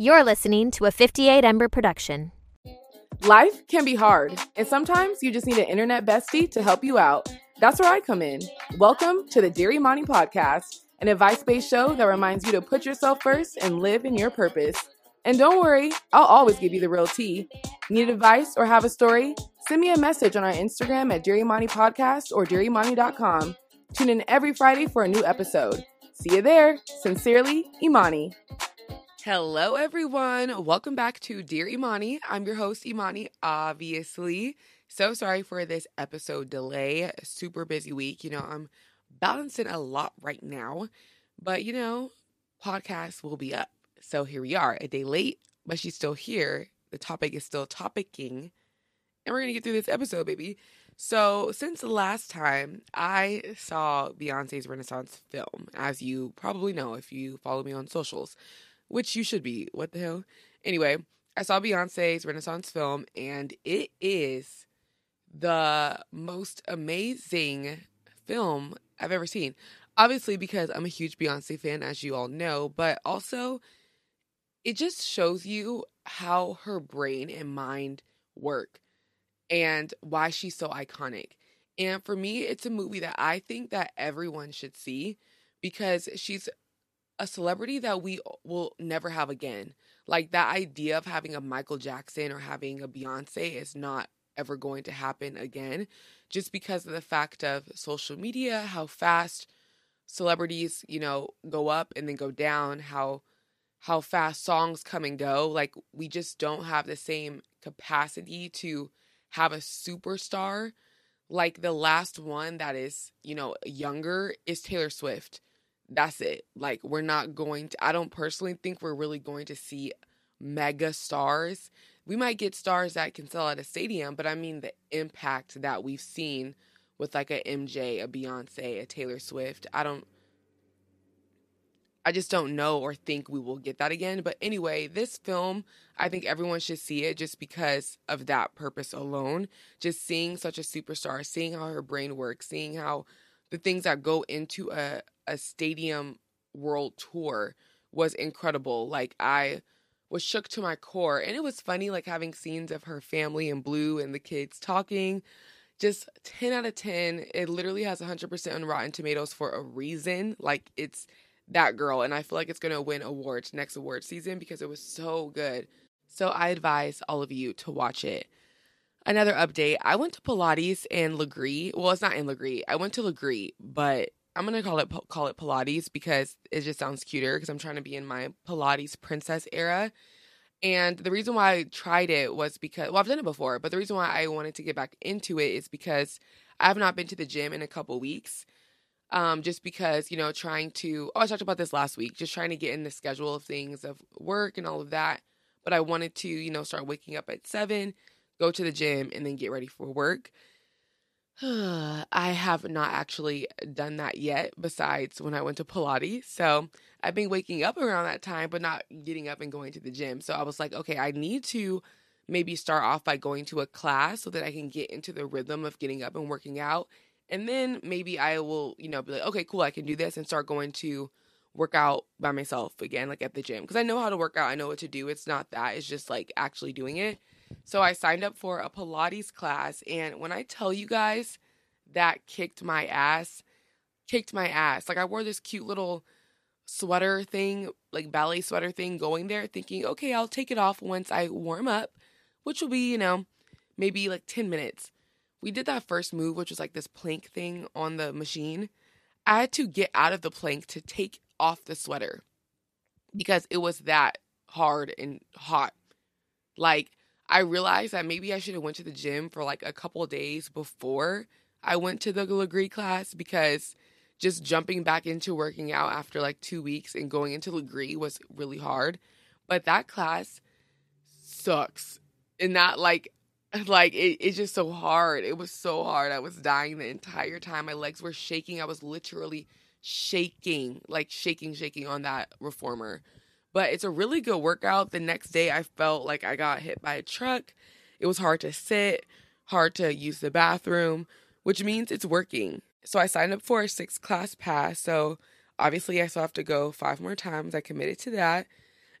You're listening to a 58 Ember production. Life can be hard, and sometimes you just need an internet bestie to help you out. That's where I come in. Welcome to the Dear Imani podcast, an advice based show that reminds you to put yourself first and live in your purpose. And don't worry, I'll always give you the real tea. Need advice or have a story? Send me a message on our Instagram at Dear Imani Podcast or DearImani.com. Tune in every Friday for a new episode. See you there. Sincerely, Imani. Hello, everyone. Welcome back to Dear Imani. I'm your host, Imani, obviously. So sorry for this episode delay. Super busy week. You know, I'm balancing a lot right now, but you know, podcast will be up. So here we are, a day late, but she's still here. The topic is still topicking, and we're gonna get through this episode, baby. So, since last time I saw Beyonce's Renaissance film, as you probably know if you follow me on socials, which you should be. What the hell? Anyway, I saw Beyonce's Renaissance film, and it is the most amazing film I've ever seen. Obviously, because I'm a huge Beyonce fan, as you all know, but also it just shows you how her brain and mind work and why she's so iconic. And for me, it's a movie that I think that everyone should see because she's a celebrity that we will never have again. Like that idea of having a Michael Jackson or having a Beyonce is not ever going to happen again just because of the fact of social media, how fast celebrities, you know, go up and then go down, how how fast songs come and go. Like we just don't have the same capacity to have a superstar. Like the last one that is, you know, younger is Taylor Swift that's it. Like we're not going to I don't personally think we're really going to see mega stars. We might get stars that can sell at a stadium, but I mean the impact that we've seen with like a MJ, a Beyonce, a Taylor Swift. I don't I just don't know or think we will get that again. But anyway, this film, I think everyone should see it just because of that purpose alone. Just seeing such a superstar, seeing how her brain works, seeing how the things that go into a, a stadium world tour was incredible. Like I was shook to my core. And it was funny, like having scenes of her family in blue and the kids talking. Just 10 out of 10. It literally has 100% on Rotten Tomatoes for a reason. Like it's that girl. And I feel like it's going to win awards next award season because it was so good. So I advise all of you to watch it. Another update I went to Pilates in Lagree. Well, it's not in Lagree. I went to Lagree, but I'm gonna call it call it Pilates because it just sounds cuter because I'm trying to be in my Pilates princess era. And the reason why I tried it was because well I've done it before, but the reason why I wanted to get back into it is because I have not been to the gym in a couple weeks. Um, just because you know trying to oh I talked about this last week, just trying to get in the schedule of things of work and all of that. But I wanted to you know start waking up at seven, go to the gym, and then get ready for work. I have not actually done that yet, besides when I went to Pilates. So I've been waking up around that time, but not getting up and going to the gym. So I was like, okay, I need to maybe start off by going to a class so that I can get into the rhythm of getting up and working out. And then maybe I will, you know, be like, okay, cool, I can do this and start going to work out by myself again, like at the gym. Because I know how to work out, I know what to do. It's not that, it's just like actually doing it. So I signed up for a Pilates class. And when I tell you guys that kicked my ass, kicked my ass. Like I wore this cute little sweater thing, like ballet sweater thing, going there thinking, okay, I'll take it off once I warm up, which will be, you know, maybe like 10 minutes. We did that first move, which was like this plank thing on the machine. I had to get out of the plank to take off the sweater because it was that hard and hot. Like I realized that maybe I should have went to the gym for like a couple days before I went to the Lagree class because just jumping back into working out after like two weeks and going into Lagree was really hard. But that class sucks. And not like like it, it's just so hard. It was so hard. I was dying the entire time. My legs were shaking. I was literally shaking, like shaking, shaking on that reformer. But it's a really good workout. The next day, I felt like I got HIIT by a truck. It was hard to sit, hard to use the bathroom, which means it's working. So I signed up for a six class pass. So obviously, I still have to go five more times. I committed to that.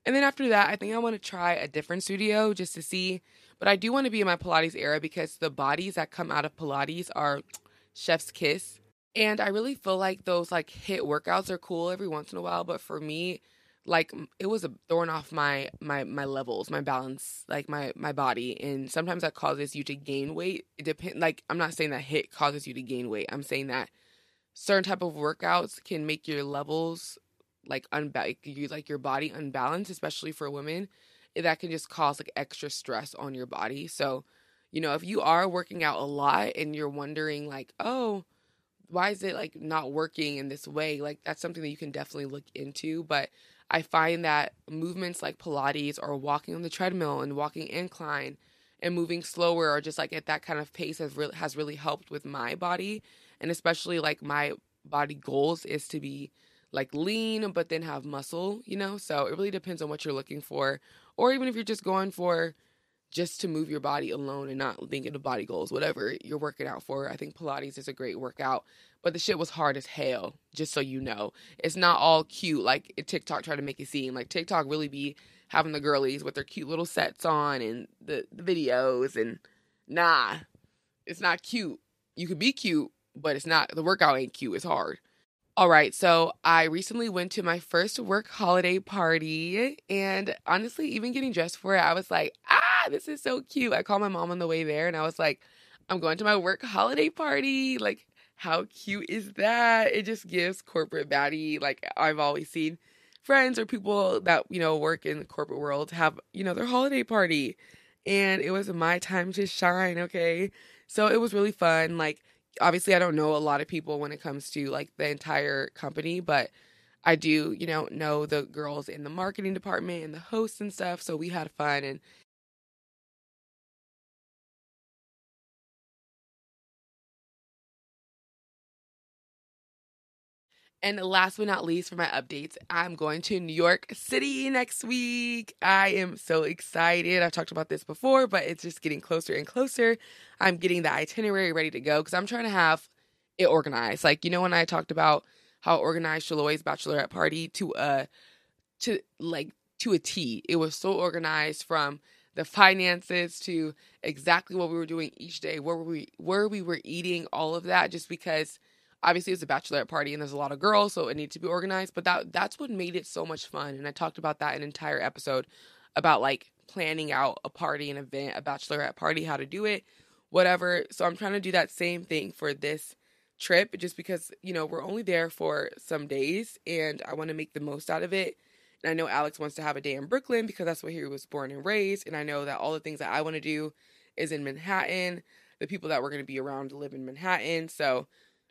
And then after that, I think I want to try a different studio just to see. But I do want to be in my Pilates era because the bodies that come out of Pilates are chef's kiss. And I really feel like those like hit workouts are cool every once in a while, but for me, like it was a throwing off my my my levels, my balance, like my my body, and sometimes that causes you to gain weight. It depend like I'm not saying that HIIT causes you to gain weight. I'm saying that certain type of workouts can make your levels like unba- you like your body unbalanced, especially for women. That can just cause like extra stress on your body. So, you know, if you are working out a lot and you're wondering like, oh, why is it like not working in this way? Like that's something that you can definitely look into. But I find that movements like Pilates or walking on the treadmill and walking incline and moving slower or just like at that kind of pace has really has really helped with my body and especially like my body goals is to be like lean but then have muscle, you know? So it really depends on what you're looking for or even if you're just going for just to move your body alone and not thinking of body goals, whatever you're working out for. I think Pilates is a great workout, but the shit was hard as hell, just so you know. It's not all cute like TikTok try to make it seem. Like TikTok really be having the girlies with their cute little sets on and the, the videos and nah, it's not cute. You could be cute, but it's not the workout ain't cute, it's hard. All right, so I recently went to my first work holiday party, and honestly, even getting dressed for it, I was like, ah, this is so cute. I called my mom on the way there, and I was like, I'm going to my work holiday party. Like, how cute is that? It just gives corporate baddie, like I've always seen friends or people that, you know, work in the corporate world have, you know, their holiday party. And it was my time to shine, okay? So it was really fun. Like, obviously I don't know a lot of people when it comes to like the entire company, but I do, you know, know the girls in the marketing department and the hosts and stuff. So we had fun and And last but not least, for my updates, I'm going to New York City next week. I am so excited. I've talked about this before, but it's just getting closer and closer. I'm getting the itinerary ready to go because I'm trying to have it organized. Like, you know, when I talked about how organized Shaloy's bachelorette party to a, to like, to a T. It was so organized from the finances to exactly what we were doing each day, where we where we were eating, all of that, just because obviously it's a bachelorette party and there's a lot of girls so it needs to be organized but that that's what made it so much fun and i talked about that an entire episode about like planning out a party an event a bachelorette party how to do it whatever so i'm trying to do that same thing for this trip just because you know we're only there for some days and i want to make the most out of it and i know alex wants to have a day in brooklyn because that's where he was born and raised and i know that all the things that i want to do is in manhattan the people that we're going to be around live in manhattan so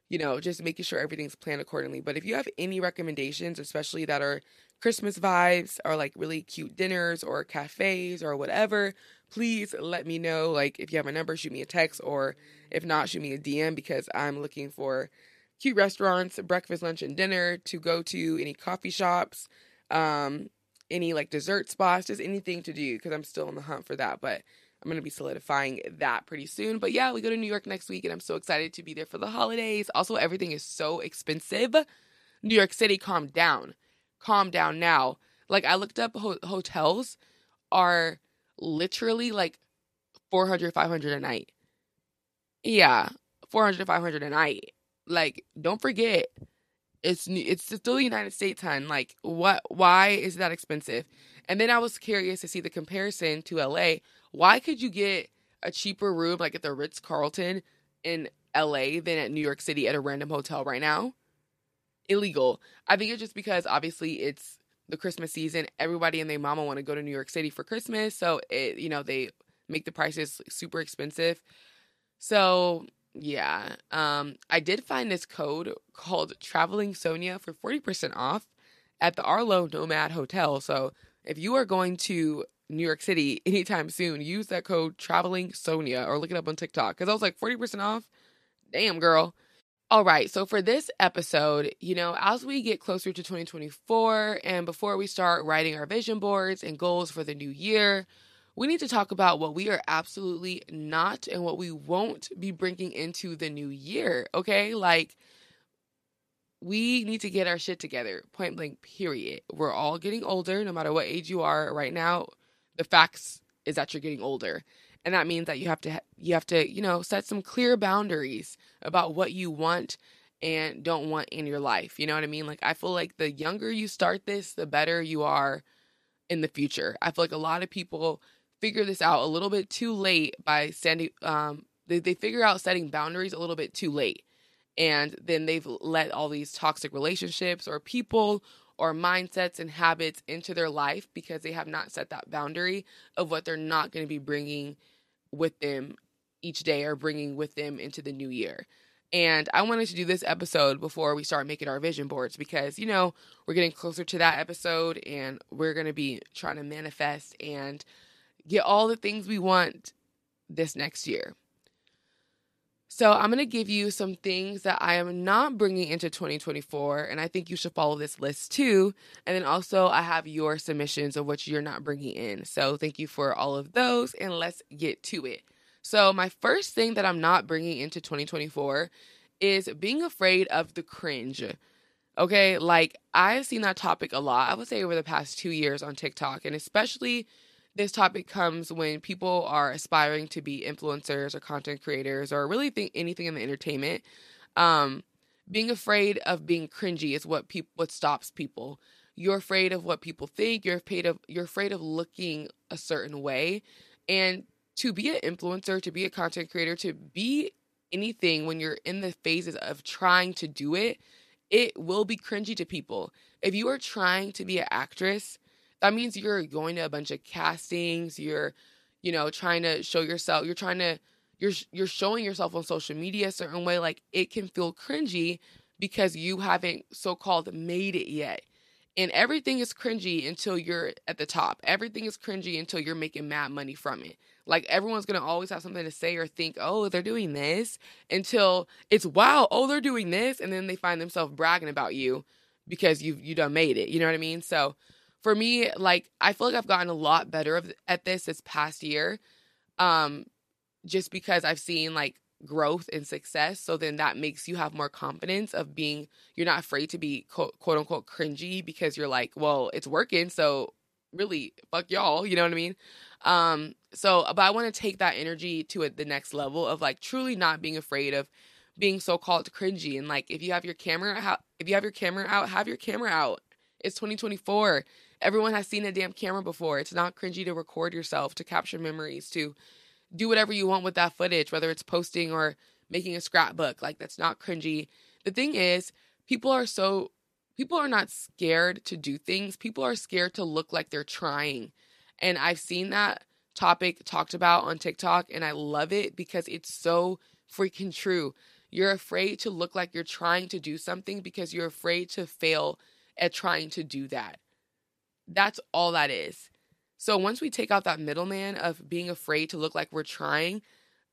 you know, just making sure everything's planned accordingly. But if you have any recommendations, especially that are Christmas vibes or like really cute dinners or cafes or whatever, please let me know. Like if you have my number, shoot me a text or if not, shoot me a DM because I'm looking for cute restaurants, breakfast, lunch, and dinner to go to, any coffee shops, um, any like dessert spots, just anything to do because I'm still on the hunt for that. But I'm going to be solidifying that pretty soon. But yeah, we go to New York next week and I'm so excited to be there for the holidays. Also, everything is so expensive. New York City, calm down. Calm down now. Like, I looked up ho- hotels are literally like 400, 500 a night. Yeah, 400 to 500 a night. Like, don't forget, it's it's still the United States, hun. Like, what? Why is that expensive? And then I was curious to see the comparison to LA why could you get a cheaper room like at the Ritz Carlton in LA than at New York City at a random hotel right now? Illegal. I think it's just because obviously it's the Christmas season. Everybody and their mama want to go to New York City for Christmas, so it you know they make the prices super expensive. So yeah, um, I did find this code called Traveling Sonia for forty percent off at the Arlo Nomad Hotel. So if you are going to New York City anytime soon, use that code traveling Sonia or look it up on TikTok because I was like 40% off. Damn, girl. All right, so for this episode, you know, as we get closer to 2024 and before we start writing our vision boards and goals for the new year, we need to talk about what we are absolutely not and what we won't be bringing into the new year, okay? Like, we need to get our shit together. Point blank, period. We're all getting older, no matter what age you are. Right now, the facts is that you're getting older, and that means that you have to you have to you know set some clear boundaries about what you want and don't want in your life. You know what I mean? Like I feel like the younger you start this, the better you are in the future. I feel like a lot of people figure this out a little bit too late by sending um they, they figure out setting boundaries a little bit too late and then they've let all these toxic relationships or people or mindsets and habits into their life because they have not set that boundary of what they're not going to be bringing with them each day or bringing with them into the new year. And I wanted to do this episode before we start making our vision boards because, you know, we're getting closer to that episode and we're going to be trying to manifest and get all the things we want this next year. So, I'm going to give you some things that I am not bringing into 2024, and I think you should follow this list too. And then also, I have your submissions of what you're not bringing in. So, thank you for all of those, and let's get to it. So, my first thing that I'm not bringing into 2024 is being afraid of the cringe. Okay, like I've seen that topic a lot, I would say over the past two years on TikTok, and especially this topic comes when people are aspiring to be influencers or content creators or really think anything in the entertainment. Um, being afraid of being cringy is what people what stops people. You're afraid of what people think. You're afraid of you're afraid of looking a certain way, and to be an influencer, to be a content creator, to be anything when you're in the phases of trying to do it, it will be cringy to people. If you are trying to be an actress that means you're going to a bunch of castings you're you know trying to show yourself you're trying to you're you're showing yourself on social media a certain way like it can feel cringy because you haven't so-called made it yet. And everything is cringy until you're at the top. Everything is cringy until you're making mad money from it. Like everyone's gonna always have something to say or think oh they're doing this until it's wow oh they're doing this and then they find themselves bragging about you because you've you done made it you know what i mean? So for me, like I feel like I've gotten a lot better of, at this this past year, um, just because I've seen like growth and success. So then that makes you have more confidence of being. You're not afraid to be quote, quote unquote cringy because you're like, well, it's working. So really, fuck y'all. You know what I mean? Um, so, but I want to take that energy to it, the next level of like truly not being afraid of being so called cringy and like if you have your camera if you have your camera out have your camera out it's 2024 Everyone has seen a damn camera before. It's not cringy to record yourself, to capture memories, to do whatever you want with that footage, whether it's posting or making a scrapbook. Like, that's not cringy. The thing is, people are so, people are not scared to do things. People are scared to look like they're trying. And I've seen that topic talked about on TikTok, and I love it because it's so freaking true. You're afraid to look like you're trying to do something because you're afraid to fail at trying to do that. That's all that is. So once we take out that middleman of being afraid to look like we're trying,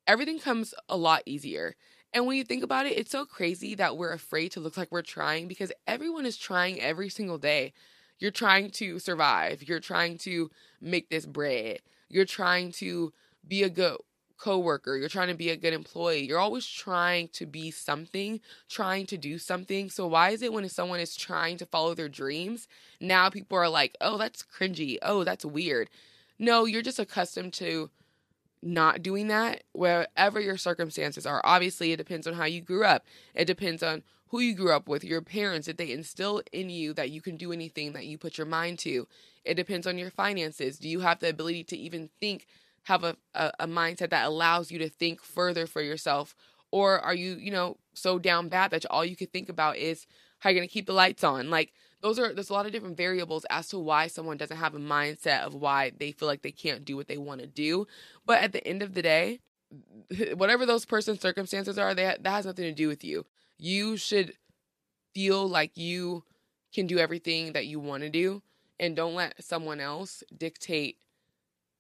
everything comes a lot easier. And when you think about it, it's so crazy that we're afraid to look like we're trying because everyone is trying every single day. You're trying to survive, you're trying to make this bread, you're trying to be a good coworker, you're trying to be a good employee. You're always trying to be something, trying to do something. So why is it when someone is trying to follow their dreams, now people are like, "Oh, that's cringy. Oh, that's weird." No, you're just accustomed to not doing that wherever your circumstances are. Obviously, it depends on how you grew up. It depends on who you grew up with, your parents, did they instill in you that you can do anything that you put your mind to. It depends on your finances. Do you have the ability to even think have a, a, a mindset that allows you to think further for yourself? Or are you, you know, so down bad that all you can think about is how you're going to keep the lights on? Like, those are, there's a lot of different variables as to why someone doesn't have a mindset of why they feel like they can't do what they want to do. But at the end of the day, whatever those person's circumstances are, they, that has nothing to do with you. You should feel like you can do everything that you want to do and don't let someone else dictate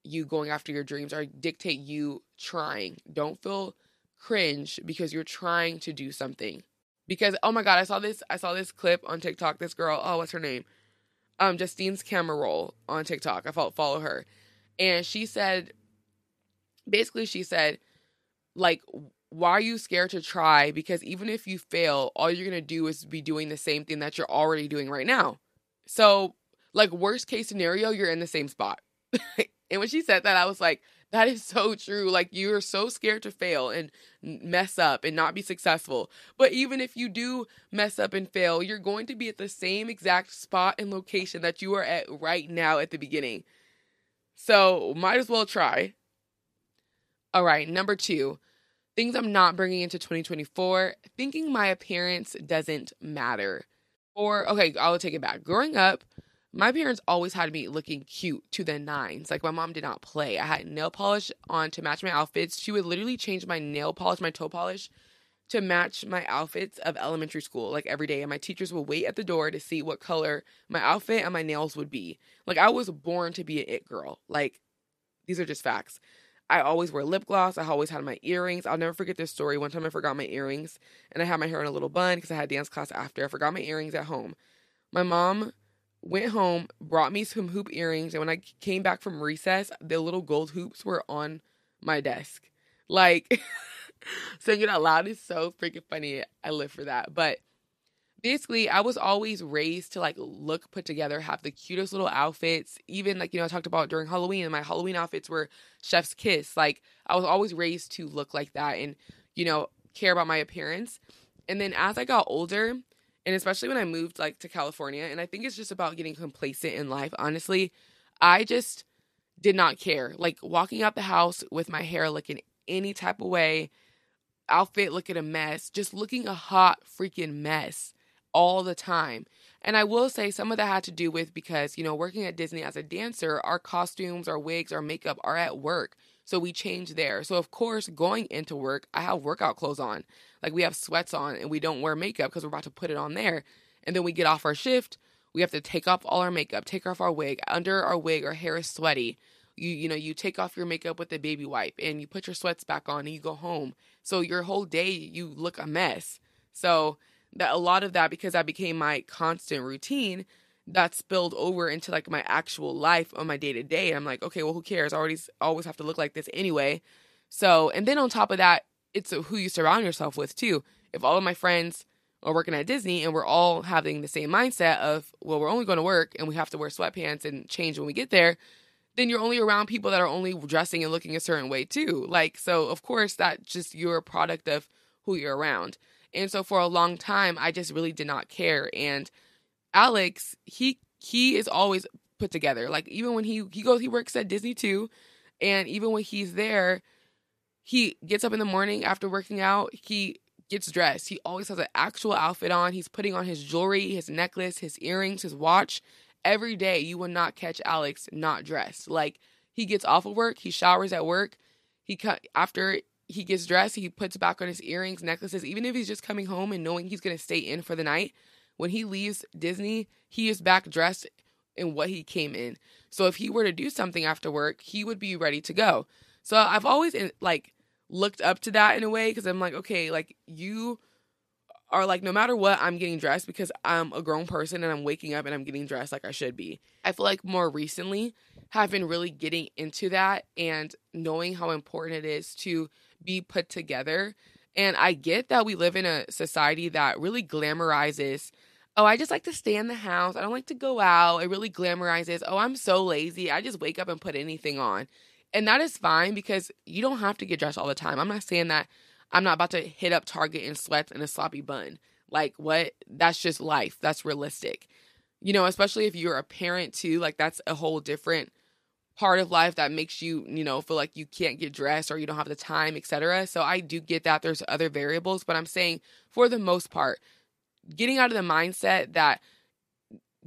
you going after your dreams or dictate you trying. Don't feel cringe because you're trying to do something. Because oh my god, I saw this I saw this clip on TikTok. This girl, oh what's her name? Um Justine's camera roll on TikTok. I follow her. And she said basically she said like why are you scared to try? Because even if you fail, all you're going to do is be doing the same thing that you're already doing right now. So, like, worst case scenario, you're in the same spot. and when she said that, I was like, that is so true. Like, you're so scared to fail and mess up and not be successful. But even if you do mess up and fail, you're going to be at the same exact spot and location that you are at right now at the beginning. So, might as well try. All right, number two, things I'm not bringing into 2024, thinking my appearance doesn't matter. Or, okay, I'll take it back. Growing up, my parents always had me looking cute to the nines. Like my mom did not play. I had nail polish on to match my outfits. She would literally change my nail polish, my toe polish to match my outfits of elementary school like every day and my teachers would wait at the door to see what color my outfit and my nails would be. Like I was born to be an it girl. Like these are just facts. I always wear lip gloss. I always had my earrings. I'll never forget this story. One time I forgot my earrings and I had my hair in a little bun because I had dance class after. I forgot my earrings at home. My mom went home, brought me some hoop earrings, and when I came back from recess, the little gold hoops were on my desk. Like saying it out loud is so freaking funny. I live for that. But basically, I was always raised to like look put together, have the cutest little outfits. Even like, you know, I talked about during Halloween, and my Halloween outfits were chef's kiss. Like, I was always raised to look like that and, you know, care about my appearance. And then as I got older, and especially when I moved like to California, and I think it's just about getting complacent in life. Honestly, I just did not care. Like walking out the house with my hair looking any type of way, outfit looking a mess, just looking a hot freaking mess all the time. And I will say some of that had to do with because, you know, working at Disney as a dancer, our costumes, our wigs, our makeup are at work. So we change there. So of course, going into work, I have workout clothes on. Like we have sweats on and we don't wear makeup because we're about to put it on there. And then we get off our shift, we have to take off all our makeup, take off our wig. Under our wig, our hair is sweaty. You you know, you take off your makeup with a baby wipe and you put your sweats back on and you go home. So your whole day you look a mess. So that a lot of that because that became my constant routine that spilled over into like my actual life on my day to day. I'm like, okay, well, who cares? I already always have to look like this anyway. So, and then on top of that, it's who you surround yourself with too. If all of my friends are working at Disney and we're all having the same mindset of, well, we're only going to work and we have to wear sweatpants and change when we get there, then you're only around people that are only dressing and looking a certain way too. Like, so of course, that just you're a product of who you're around. And so for a long time, I just really did not care. And Alex, he he is always put together. Like even when he he goes he works at Disney too, and even when he's there, he gets up in the morning after working out, he gets dressed. He always has an actual outfit on. He's putting on his jewelry, his necklace, his earrings, his watch. Every day you will not catch Alex not dressed. Like he gets off of work, he showers at work. He cut after he gets dressed, he puts back on his earrings, necklaces, even if he's just coming home and knowing he's to stay in for the night when he leaves Disney, he is back dressed in what he came in. So if he were to do something after work, he would be ready to go. So I've always eh, like looked up to that in a way because I'm like, okay, like you are like no matter what I'm getting dressed because I'm a grown person and I'm waking up and I'm getting dressed like I should be. I feel like more recently have been really getting into that and knowing how important it is to be put together and I get that we live in a society that really glamorizes, oh, I just like to stay in the house. I don't like to go out. It really glamorizes, oh, I'm so lazy. I just wake up and put anything on. And that is fine because you don't have to get dressed all the time. I'm not saying that I'm not about to hit up Target in sweats and a sloppy bun. Like, what? That's just life. That's realistic. You know, especially if you're a parent too, like, that's a whole different part of life that makes you, you know, feel like you can't get dressed or you don't have the time, etc. So I do get that there's other variables, but I'm saying for the most part, getting out of the mindset that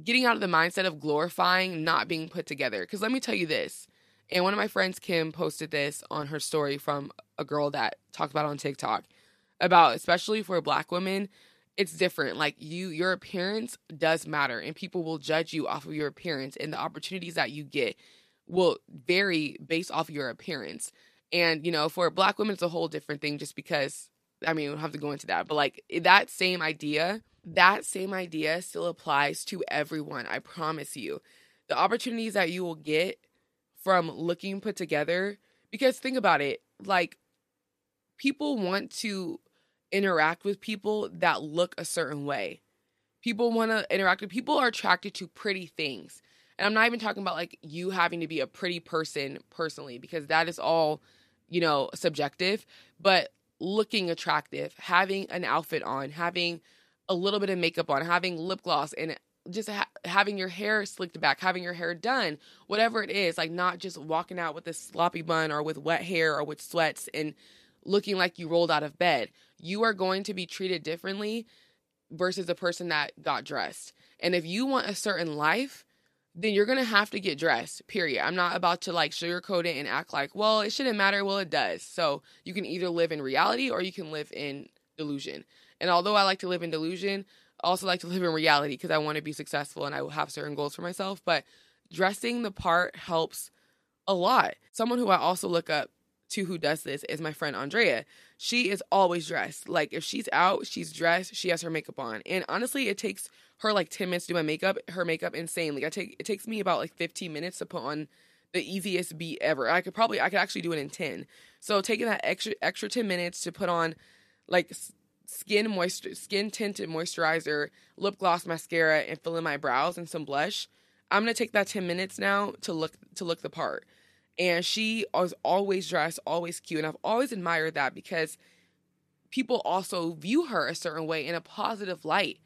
getting out of the mindset of glorifying not being put together. Cuz let me tell you this. And one of my friends Kim posted this on her story from a girl that talked about on TikTok about especially for black women it's different like you your appearance does matter and people will judge you off of your appearance and the opportunities that you get will vary based off your appearance. And, you know, for black women, it's a whole different thing just because, I mean, we don't have to go into that. But like that same idea, that same idea still applies to everyone. I promise you. The opportunities that you will get from looking put together, because think about it, like people want to interact with people that look a certain way. People want to interact with people are attracted to pretty things. And I'm not even talking about like you having to be a pretty person personally because that is all, you know, subjective, but looking attractive, having an outfit on, having a little bit of makeup on, having lip gloss and just ha- having your hair slicked back, having your hair done, whatever it is, like not just walking out with a sloppy bun or with wet hair or with sweats and looking like you rolled out of bed. You are going to be treated differently versus a person that got dressed. And if you want a certain life, then you're gonna have to get dressed. Period. I'm not about to like sugarcoat it and act like, well, it shouldn't matter. Well, it does. So you can either live in reality or you can live in delusion. And although I like to live in delusion, I also like to live in reality because I want to be successful and I will have certain goals for myself. But dressing the part helps a lot. Someone who I also look up to who does this is my friend Andrea. She is always dressed. Like if she's out, she's dressed, she has her makeup on. And honestly, it takes her like 10 minutes to do my makeup, her makeup insane. Like I take it takes me about like 15 minutes to put on the easiest beat ever. I could probably I could actually do it in 10. So taking that extra extra 10 minutes to put on like skin moisture skin tinted moisturizer, lip gloss, mascara and fill in my brows and some blush. I'm going to take that 10 minutes now to look to look the part. And she is always dressed, always cute, and I've always admired that because people also view her a certain way in a positive light.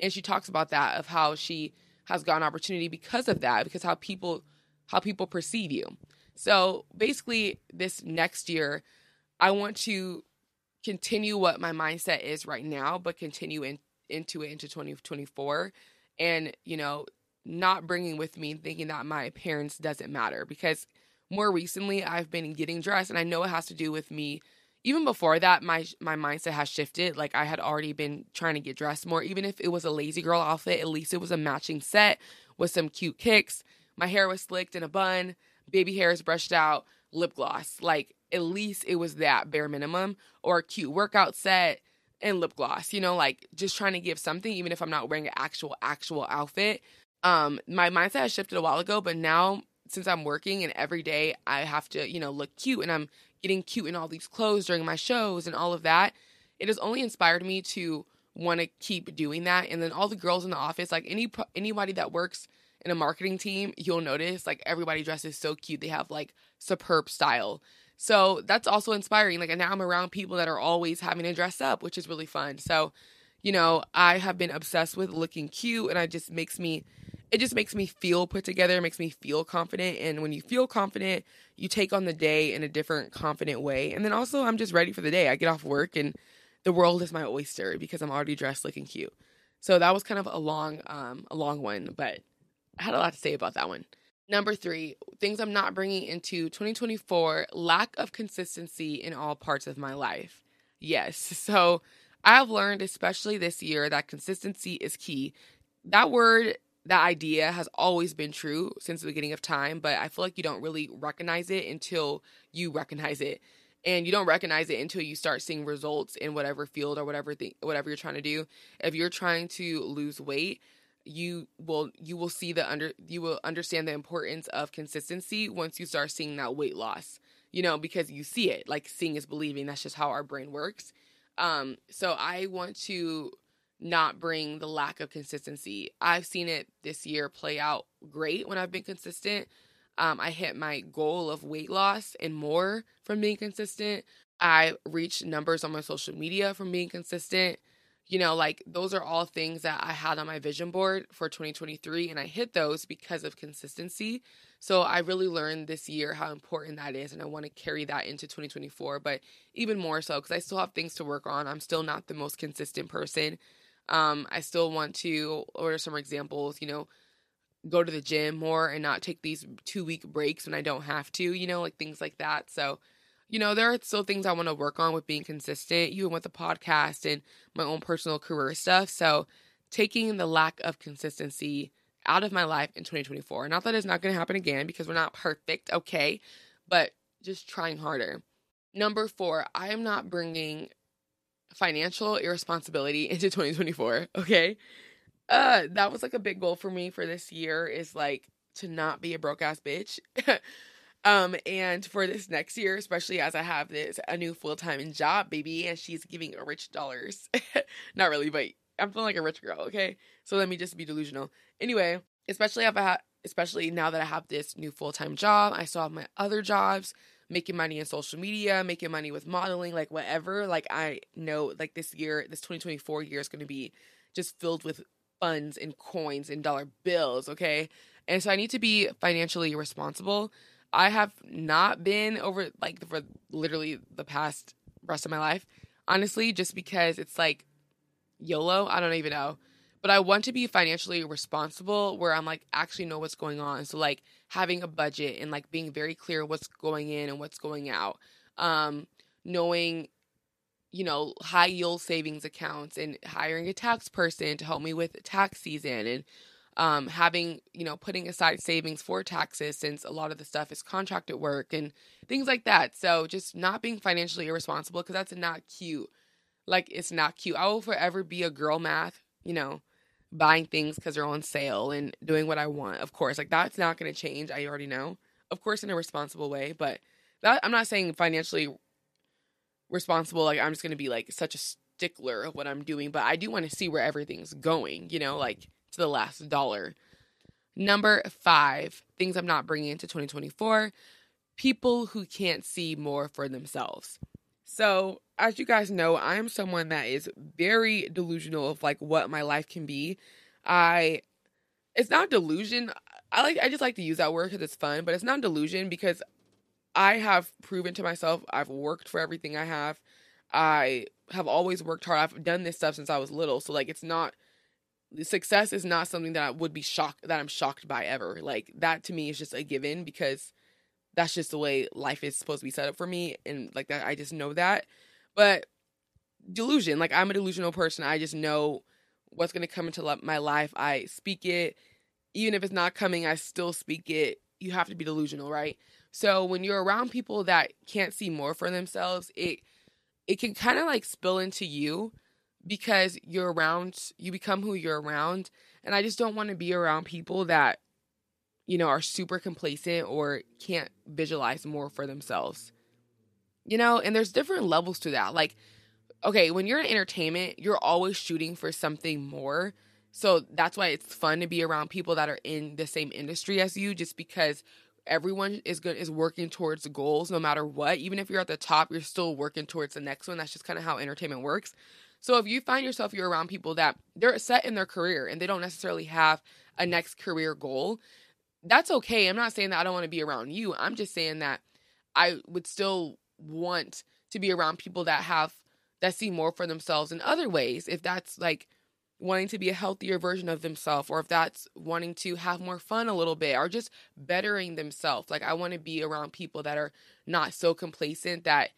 And she talks about that of how she has gotten opportunity because of that because how people how people perceive you. So basically this next year i want to continue what my mindset is right now but continue in, into it into 2024 and you know not bringing with me thinking that my appearance doesn't matter because more recently i've been getting dressed and i know it has to do with me. Even before that my my mindset has shifted. Like i had already been trying to get dressed more. Even if it was a lazy girl outfit at least it was a matching set with some cute kicks. My hair was slicked in a bun. Baby hairs brushed out. Lip gloss. Like at least it was that bare minimum. Or a cute workout set and lip gloss you know like just trying to give something even if i'm not wearing an actual actual outfit. Um my mindset has shifted a while ago but now since i'm working and every day i have to you know look cute and i'm getting cute in all these clothes during my shows and all of that, it has only inspired me to want to keep doing that. And then all the girls in the office, like any anybody that works in a marketing team, you'll notice like everybody dresses so cute. They have like superb style. So that's also inspiring. Like, now I'm around people that are always having to dress up, which is really fun. So, you know, I have been obsessed with looking cute, and it just makes me it just makes me feel put together, makes me feel confident. And when you feel confident, you take on the day in a different, confident way. And then also, I'm just ready for the day. I get off work and the world is my oyster because I'm already dressed looking cute. So that was kind of a long, um, a long one, but I had a lot to say about that one. Number three, things I'm not bringing into 2024 lack of consistency in all parts of my life. Yes. So I've learned, especially this year, that consistency is key. That word that idea has always been true since the beginning of time, but I feel like you don't really recognize it until you recognize it. And you don't recognize it until you start seeing results in whatever field or whatever thing, whatever you're trying to do. If you're trying to lose weight, you will you will see the under you will understand the importance of consistency once you start seeing that weight loss. You know, because you see it. Like seeing is believing. That's just how our brain works. Um, so I want to not bring the lack of consistency. I've seen it this year play out great when I've been consistent. Um, I hit my goal of weight loss and more from being consistent. I reached numbers on my social media from being consistent. You know, like those are all things that I had on my vision board for 2023, and I hit those because of consistency. So I really learned this year how important that is, and I want to carry that into 2024, but even more so because I still have things to work on. I'm still not the most consistent person. Um, I still want to order some examples, you know, go to the gym more and not take these two week breaks when I don't have to, you know, like things like that. So, you know, there are still things I want to work on with being consistent, even with the podcast and my own personal career stuff. So, taking the lack of consistency out of my life in 2024. Not that it's not going to happen again because we're not perfect, okay, but just trying harder. Number four, I am not bringing financial irresponsibility into 2024. Okay. Uh, that was like a big goal for me for this year is like to not be a broke ass bitch. Um, and for this next year, especially as I have this a new full time job, baby, and she's giving rich dollars. Not really, but I'm feeling like a rich girl. Okay, so let me just be delusional. Anyway, especially if I ha- especially now that I have this new full time job, I still have my other jobs, making money in social media, making money with modeling, like whatever. Like I know, like this year, this 2024 year is going to be just filled with funds and coins and dollar bills. Okay, and so I need to be financially responsible. I have not been over like for literally the past rest of my life, honestly, just because it's like YOLO. I don't even know. But I want to be financially responsible where I'm like actually know what's going on. So like having a budget and like being very clear what's going in and what's going out. Um, knowing you know, high yield savings accounts and hiring a tax person to help me with tax season and um, having, you know, putting aside savings for taxes since a lot of the stuff is contracted work and things like that. So just not being financially irresponsible because that's not cute. Like, it's not cute. I will forever be a girl math, you know, buying things because they're on sale and doing what I want. Of course, like that's not going to change. I already know. Of course, in a responsible way, but that I'm not saying financially responsible. Like I'm just going to be like such a stickler of what I'm doing, but I do want to see where everything's going. You know, like to the last dollar. Number five, things I'm not bringing into 2024 people who can't see more for themselves. So, as you guys know, I am someone that is very delusional of like what my life can be. I it's not delusion. I like I just like to use that word cuz it's fun, but it's not delusion because I have proven to myself I've worked for everything I have. I have always worked hard. I've done this stuff since I was little. So like it's not success is not something that I would be shocked that I'm shocked by ever. Like that to me is just a given because that's just the way life is supposed to be set up for me and like that I just know that. But delusion, like I'm a delusional person. I just know what's going to come into my life. I speak it. Even if it's not coming, I still speak it. You have to be delusional, right? So when you're around people that can't see more for themselves, it it can kind of like spill into you because you're around you become who you're around and I just don't want to be around people that you know, are super complacent or can't visualize more for themselves. You know, and there's different levels to that. Like, okay, when you're in entertainment, you're always shooting for something more. So that's why it's fun to be around people that are in the same industry as you, just because everyone is good is working towards goals no matter what. Even if you're at the top, you're still working towards the next one. That's just kind of how entertainment works. So if you find yourself you're around people that they're set in their career and they don't necessarily have a next career goal, that's okay. I'm not saying that I don't want to be around you. I'm just saying that I would still want to be around people that have that see more for themselves in other ways. If that's like wanting to be a healthier version of themselves or if that's wanting to have more fun a little bit or just bettering themselves. Like I want to be around people that are not so complacent that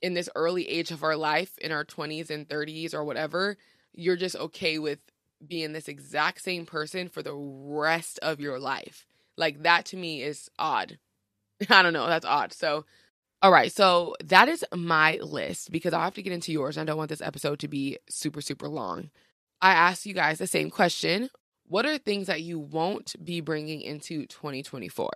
in this early age of our life in our 20s and 30s or whatever, you're just okay with being this exact same person for the rest of your life. Like that to me is odd. I don't know, that's odd. So all right, so that is my list because I'll have to get into yours. I don't want this episode to be super, super long. I asked you guys the same question. What are things that you won't be bringing into 2024?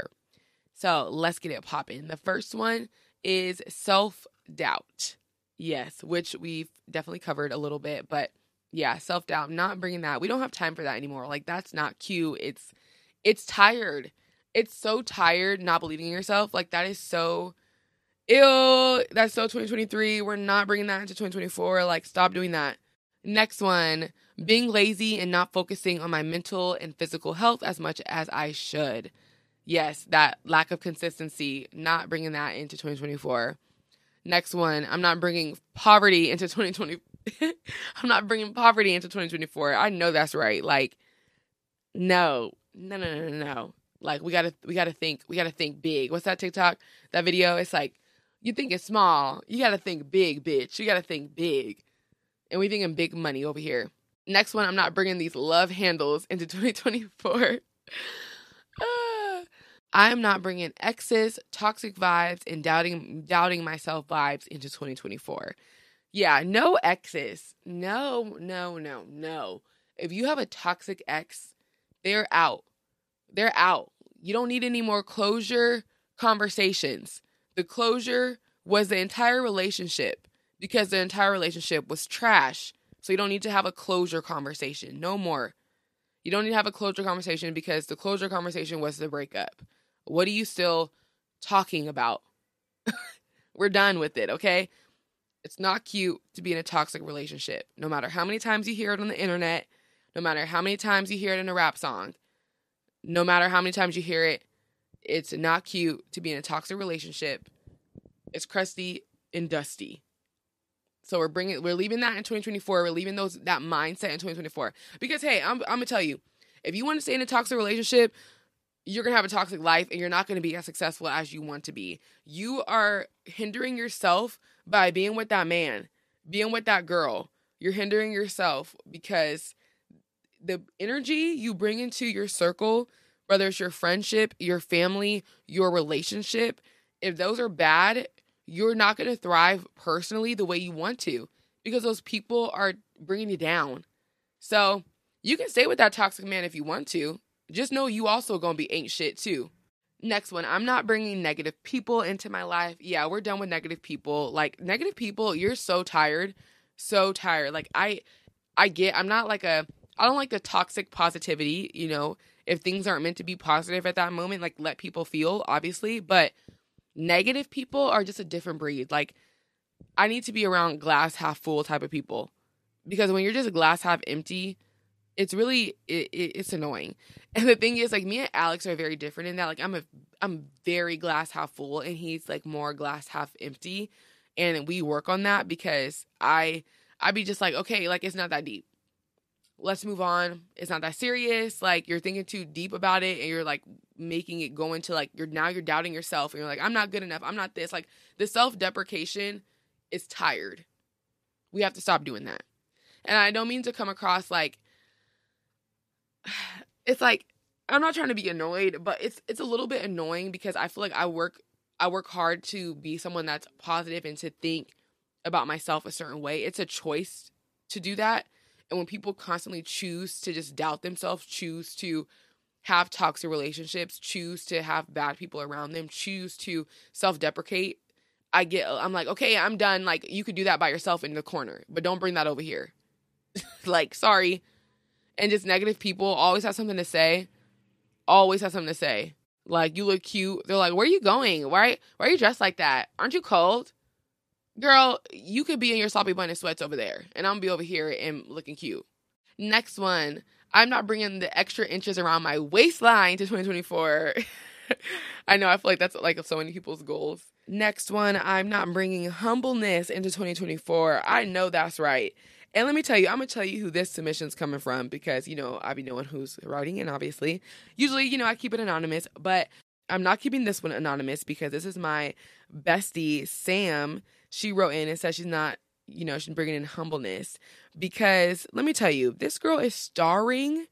So let's get it popping. The first one is self doubt. Yes, which we've definitely covered a little bit, but yeah, self doubt, not bringing that. We don't have time for that anymore. Like that's not cute. It's it's tired. It's so tired not believing in yourself. Like that is so ill. That's so 2023. We're not bringing that into 2024. Like stop doing that. Next one, being lazy and not focusing on my mental and physical health as much as I should. Yes, that lack of consistency, not bringing that into 2024. Next one, I'm not bringing poverty into 2020. I'm not bringing poverty into 2024. I know that's right. Like, no, no, no, no, no. No. Like we gotta we gotta think we gotta think big. What's that TikTok? That video? It's like you think it's small. You gotta think big, bitch. You gotta think big. And we thinking big money over here. Next one, I'm not bringing these love handles into 2024. uh, I am not bringing exes, toxic vibes, and doubting doubting myself vibes into 2024. Yeah, no exes. No, no, no, no. If you have a toxic ex, they're out. They're out. You don't need any more closure. conversations. The closure was the entire relationship because the entire relationship was trash. So you don't need to have a closure conversation. No more. You don't need to have a closure conversation because the closure conversation was the breakup. What are you still talking about? We're done with it, okay? It's not cute to be in a toxic relationship. No matter how many times you hear it on the internet, no matter how many times you hear it in a rap song, no matter how many times you hear it, it's not cute to be in a toxic relationship. It's crusty and dusty. So we're bringing, we're leaving that in 2024. We're leaving those that mindset in 2024. Because hey, I'm, I'm gonna tell you, if you want to stay in a toxic relationship, you're gonna have a toxic life, and you're not gonna be as successful as you want to be. You are hindering yourself by being with that man, being with that girl. You're hindering yourself because the energy you bring into your circle, whether it's your friendship, your family, your relationship, if those are bad, you're not going to thrive personally the way you want to because those people are bringing you down. So you can stay with that toxic man if you want to. Just know you also going to be ain't shit too. Next one, I'm not bringing negative people into my life. Yeah, we're done with negative people. Like negative people, you're so tired, so tired. Like I I get I'm not like a I don't like the toxic positivity, you know, if things aren't meant to be positive at that moment, like let people feel, obviously, but negative people are just a different breed. Like I need to be around glass half full type of people. Because when you're just glass half empty, it's really it, it, it's annoying. And the thing is like me and Alex are very different in that like I'm a I'm very glass half full and he's like more glass half empty and we work on that because I I'd be just like okay like it's not that deep let's move on. It's not that serious. Like you're thinking too deep about it and you're like making it go into like you're now you're doubting yourself and you're like, I'm not good enough. I'm not this. Like the self deprecation is tired. We have to stop doing that. And I don't mean to come across like it's like I'm not trying to be annoyed, but it's it's a little bit annoying because I feel like I work I work hard to be someone that's positive and to think about myself a certain way. It's a choice to do that and when people constantly choose to just doubt themselves, choose to have toxic relationships, choose to have bad people around them, choose to self deprecate, I get, I'm like, okay, I'm done. Like, you could do that by yourself in the corner, but don't bring that over here. like, sorry. And just negative people always have something to say, always have something to say. Like, you look cute. They're like, where are you going? Why, why are you dressed like that? Aren't you cold? Girl, you could be in your sloppy bun and sweats over there, and I'm gonna be over here and looking cute. Next one, I'm not bringing the extra inches around my waistline to 2024. I know, I feel like that's like so many people's goals. Next one, I'm not bringing humbleness into 2024. I know that's right. And let me tell you, I'm gonna tell you who this submission's coming from because you know I be knowing who's writing it. Obviously, usually you know I keep it anonymous, but I'm not keeping this one anonymous because this is my bestie Sam she wrote in and said she's not, you know, she's bringing in humbleness because let me tell you, this girl is starring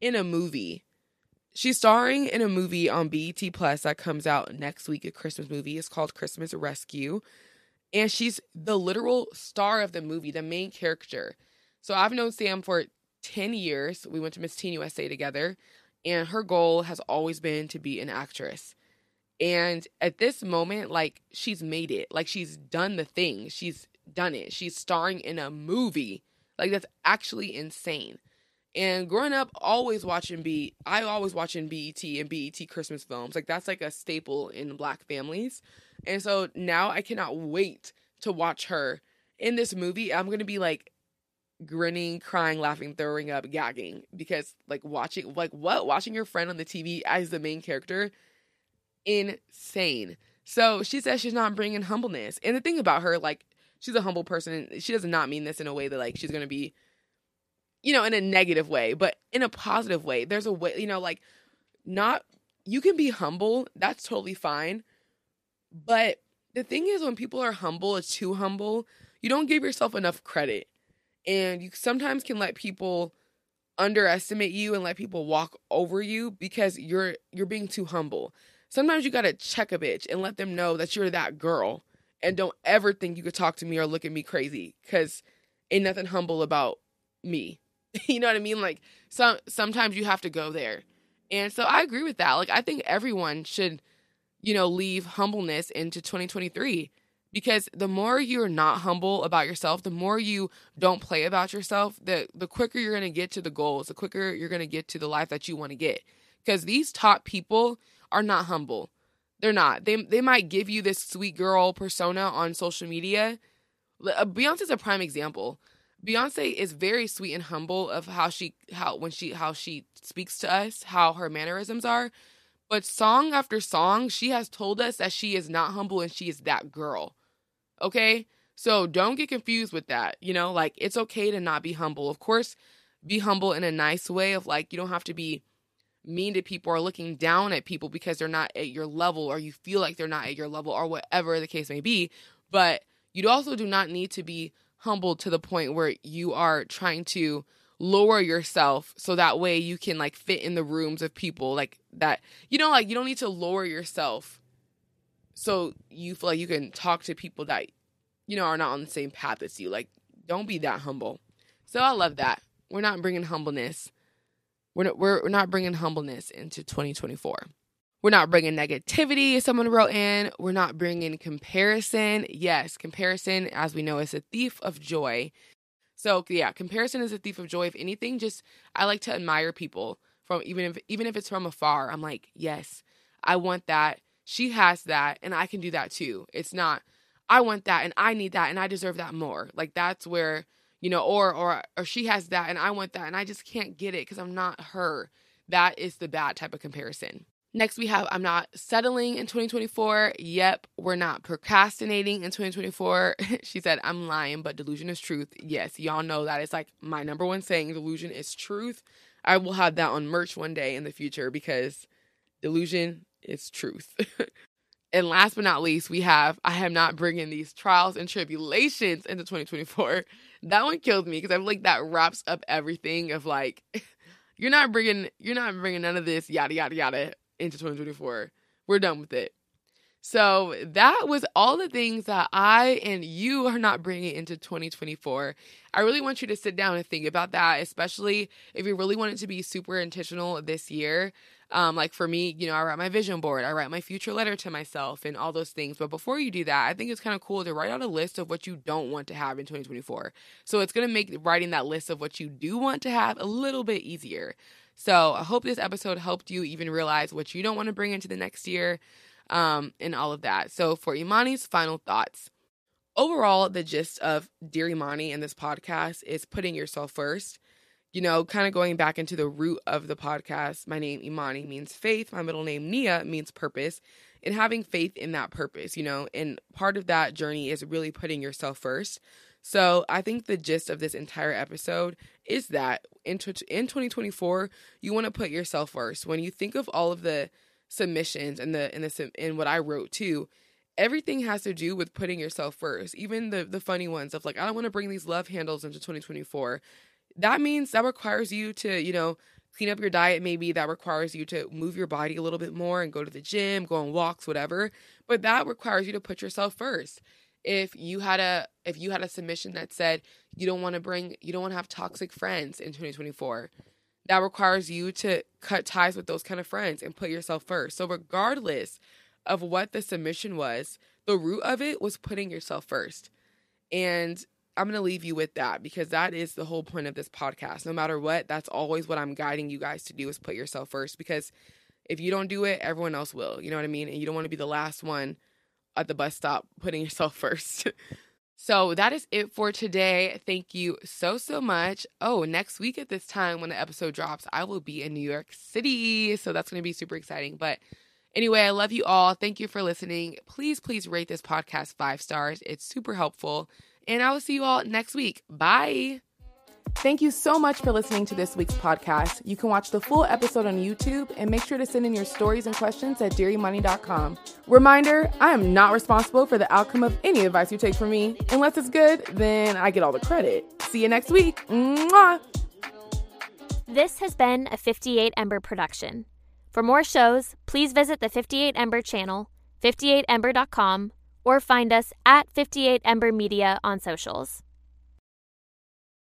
in a movie. She's starring in a movie on BET Plus that comes out next week, a Christmas movie. It's called Christmas Rescue. And she's the literal star of the movie, the main character. So I've known Sam for 10 years. We went to Miss Teen USA together. And her goal has always been to be an actress. And at this moment, like she's made it. Like she's done the thing. She's done it. She's starring in a movie. Like that's actually insane. And growing up, always watching B, I always watching BET and BET Christmas films. Like that's like a staple in Black families. And so now I cannot wait to watch her in this movie. I'm gonna be like grinning, crying, laughing, throwing up, gagging because like watching like what watching your friend on the TV as the main character insane. So she says she's not bringing humbleness. And the thing about her, like, she's a humble person. She does not mean this in a way that, like, she's going to be, you know, in a negative way, but in a positive way. There's a way, you know, like, not, you can be humble. That's totally fine. But the thing is, when people are humble, it's too humble, you don't give yourself enough credit. And you sometimes can let people underestimate you and let people walk over you because you're you're being too humble sometimes you gotta check a bitch and let them know that you're that girl and don't ever think you could talk to me or look at me crazy because ain't nothing humble about me. You know what i mean? Like some sometimes you have to go there. And so i agree with that. Like i think everyone should you know, leave humbleness into 2023 because the more you're not humble about yourself, the more you don't play about yourself, the the quicker you're going to get to the goals, the quicker you're going to get to the life that you want to get. Because these top people are not humble. They're not. They they might give you this sweet girl persona on social media. Uh, Beyonce's a prime example. Beyonce is very sweet and humble of how she how when she how she speaks to us, how her mannerisms are. But song after song, she has told us that she is not humble and she is that girl. Okay? So don't get confused with that. You know, like it's okay to not be humble. Of course, be humble in a nice way of like you don't have to be mean to people or looking down at people because they're not at your level or you feel like they're not at your level or whatever the case may be. But you also do not need to be humble to the point where you are trying to lower yourself so that way you can like fit in the rooms of people like that. You know, like you don't need to lower yourself so you feel like you can talk to people that you know are not on the same path as you. Like don't be that humble. So I love that. We're not bringing humbleness we're we're not bringing humbleness into 2024. We're not bringing negativity, someone wrote in. We're not bringing comparison. Yes, comparison, as we know, is a thief of joy. So, yeah, comparison is a thief of joy. If anything, just I like to admire people from even if even if it's from afar. I'm like, yes, I want that. She has that, and I can do that too. It's not I want that and I need that and I deserve that more. Like that's where you know, or or or she has that and I want that and I just can't get it because I'm not her. That is the bad type of comparison. Next, we have I'm not settling in 2024. Yep, we're not procrastinating in 2024. she said, I'm lying, but delusion is truth. Yes, y'all know that. It's like my number one saying delusion is truth. I will have that on merch one day in the future because delusion is truth. and last but not least, we have I am not bringing these trials and tribulations into 2024 that one killed me because I'm like that wraps up everything of like you're not bringing you're not bringing none of this yada yada yada into 2024. We're done with it. So that was all the things that I and you are not bringing into 2024. I really want you to sit down and think about that, especially if you really want it to be super intentional this year. Um, like for me, you know, I write my vision board, I write my future letter to myself, and all those things. But before you do that, I think it's kind of cool to write out a list of what you don't want to have in 2024. So it's going to make writing that list of what you do want to have a little bit easier. So I hope this episode helped you even realize what you don't want to bring into the next year um, and all of that. So for Imani's final thoughts. Overall, the gist of Dear Imani and this podcast is putting yourself first you know, kind of going back into the root of the podcast, my name Imani means faith, my middle name Nia means purpose, and having faith in that purpose, you know, and part of that journey is really putting yourself first. So I think the gist of this entire episode is that in, in 2024, you want to put yourself first. When you think of all of the submissions and the and the and what I wrote too, everything has to do with putting yourself first. Even the the funny ones of like I don't want to bring these love handles into 2024 that means that requires you to, you know, clean up your diet maybe that requires you to move your body a little bit more and go to the gym, go on walks, whatever. But that requires you to put yourself first. If you had a if you had a submission that said you don't want to bring you don't want to have toxic friends in 2024, that requires you to cut ties with those kind of friends and put yourself first. So regardless of what the submission was, the root of it was putting yourself first. And I'm going to leave you with that because that is the whole point of this podcast. No matter what, that's always what I'm guiding you guys to do is put yourself first because if you don't do it, everyone else will. You know what I mean? And you don't want to be the last one at the bus stop putting yourself first. so that is it for today. Thank you so, so much. Oh, next week at this time when the episode drops, I will be in New York City. So that's going to be super exciting. But Anyway, I love you all. Thank you for listening. Please, please rate this podcast five stars. It's super helpful. And I will see you all next week. Bye. Thank you so much for listening to this week's podcast. You can watch the full episode on YouTube and make sure to send in your stories and questions at dearimani.com. Reminder I am not responsible for the outcome of any advice you take from me. Unless it's good, then I get all the credit. See you next week. Mwah! This has been a 58 Ember production. For more shows, please visit the 58 Ember channel, 58ember.com, or find us at 58 Ember Media on socials.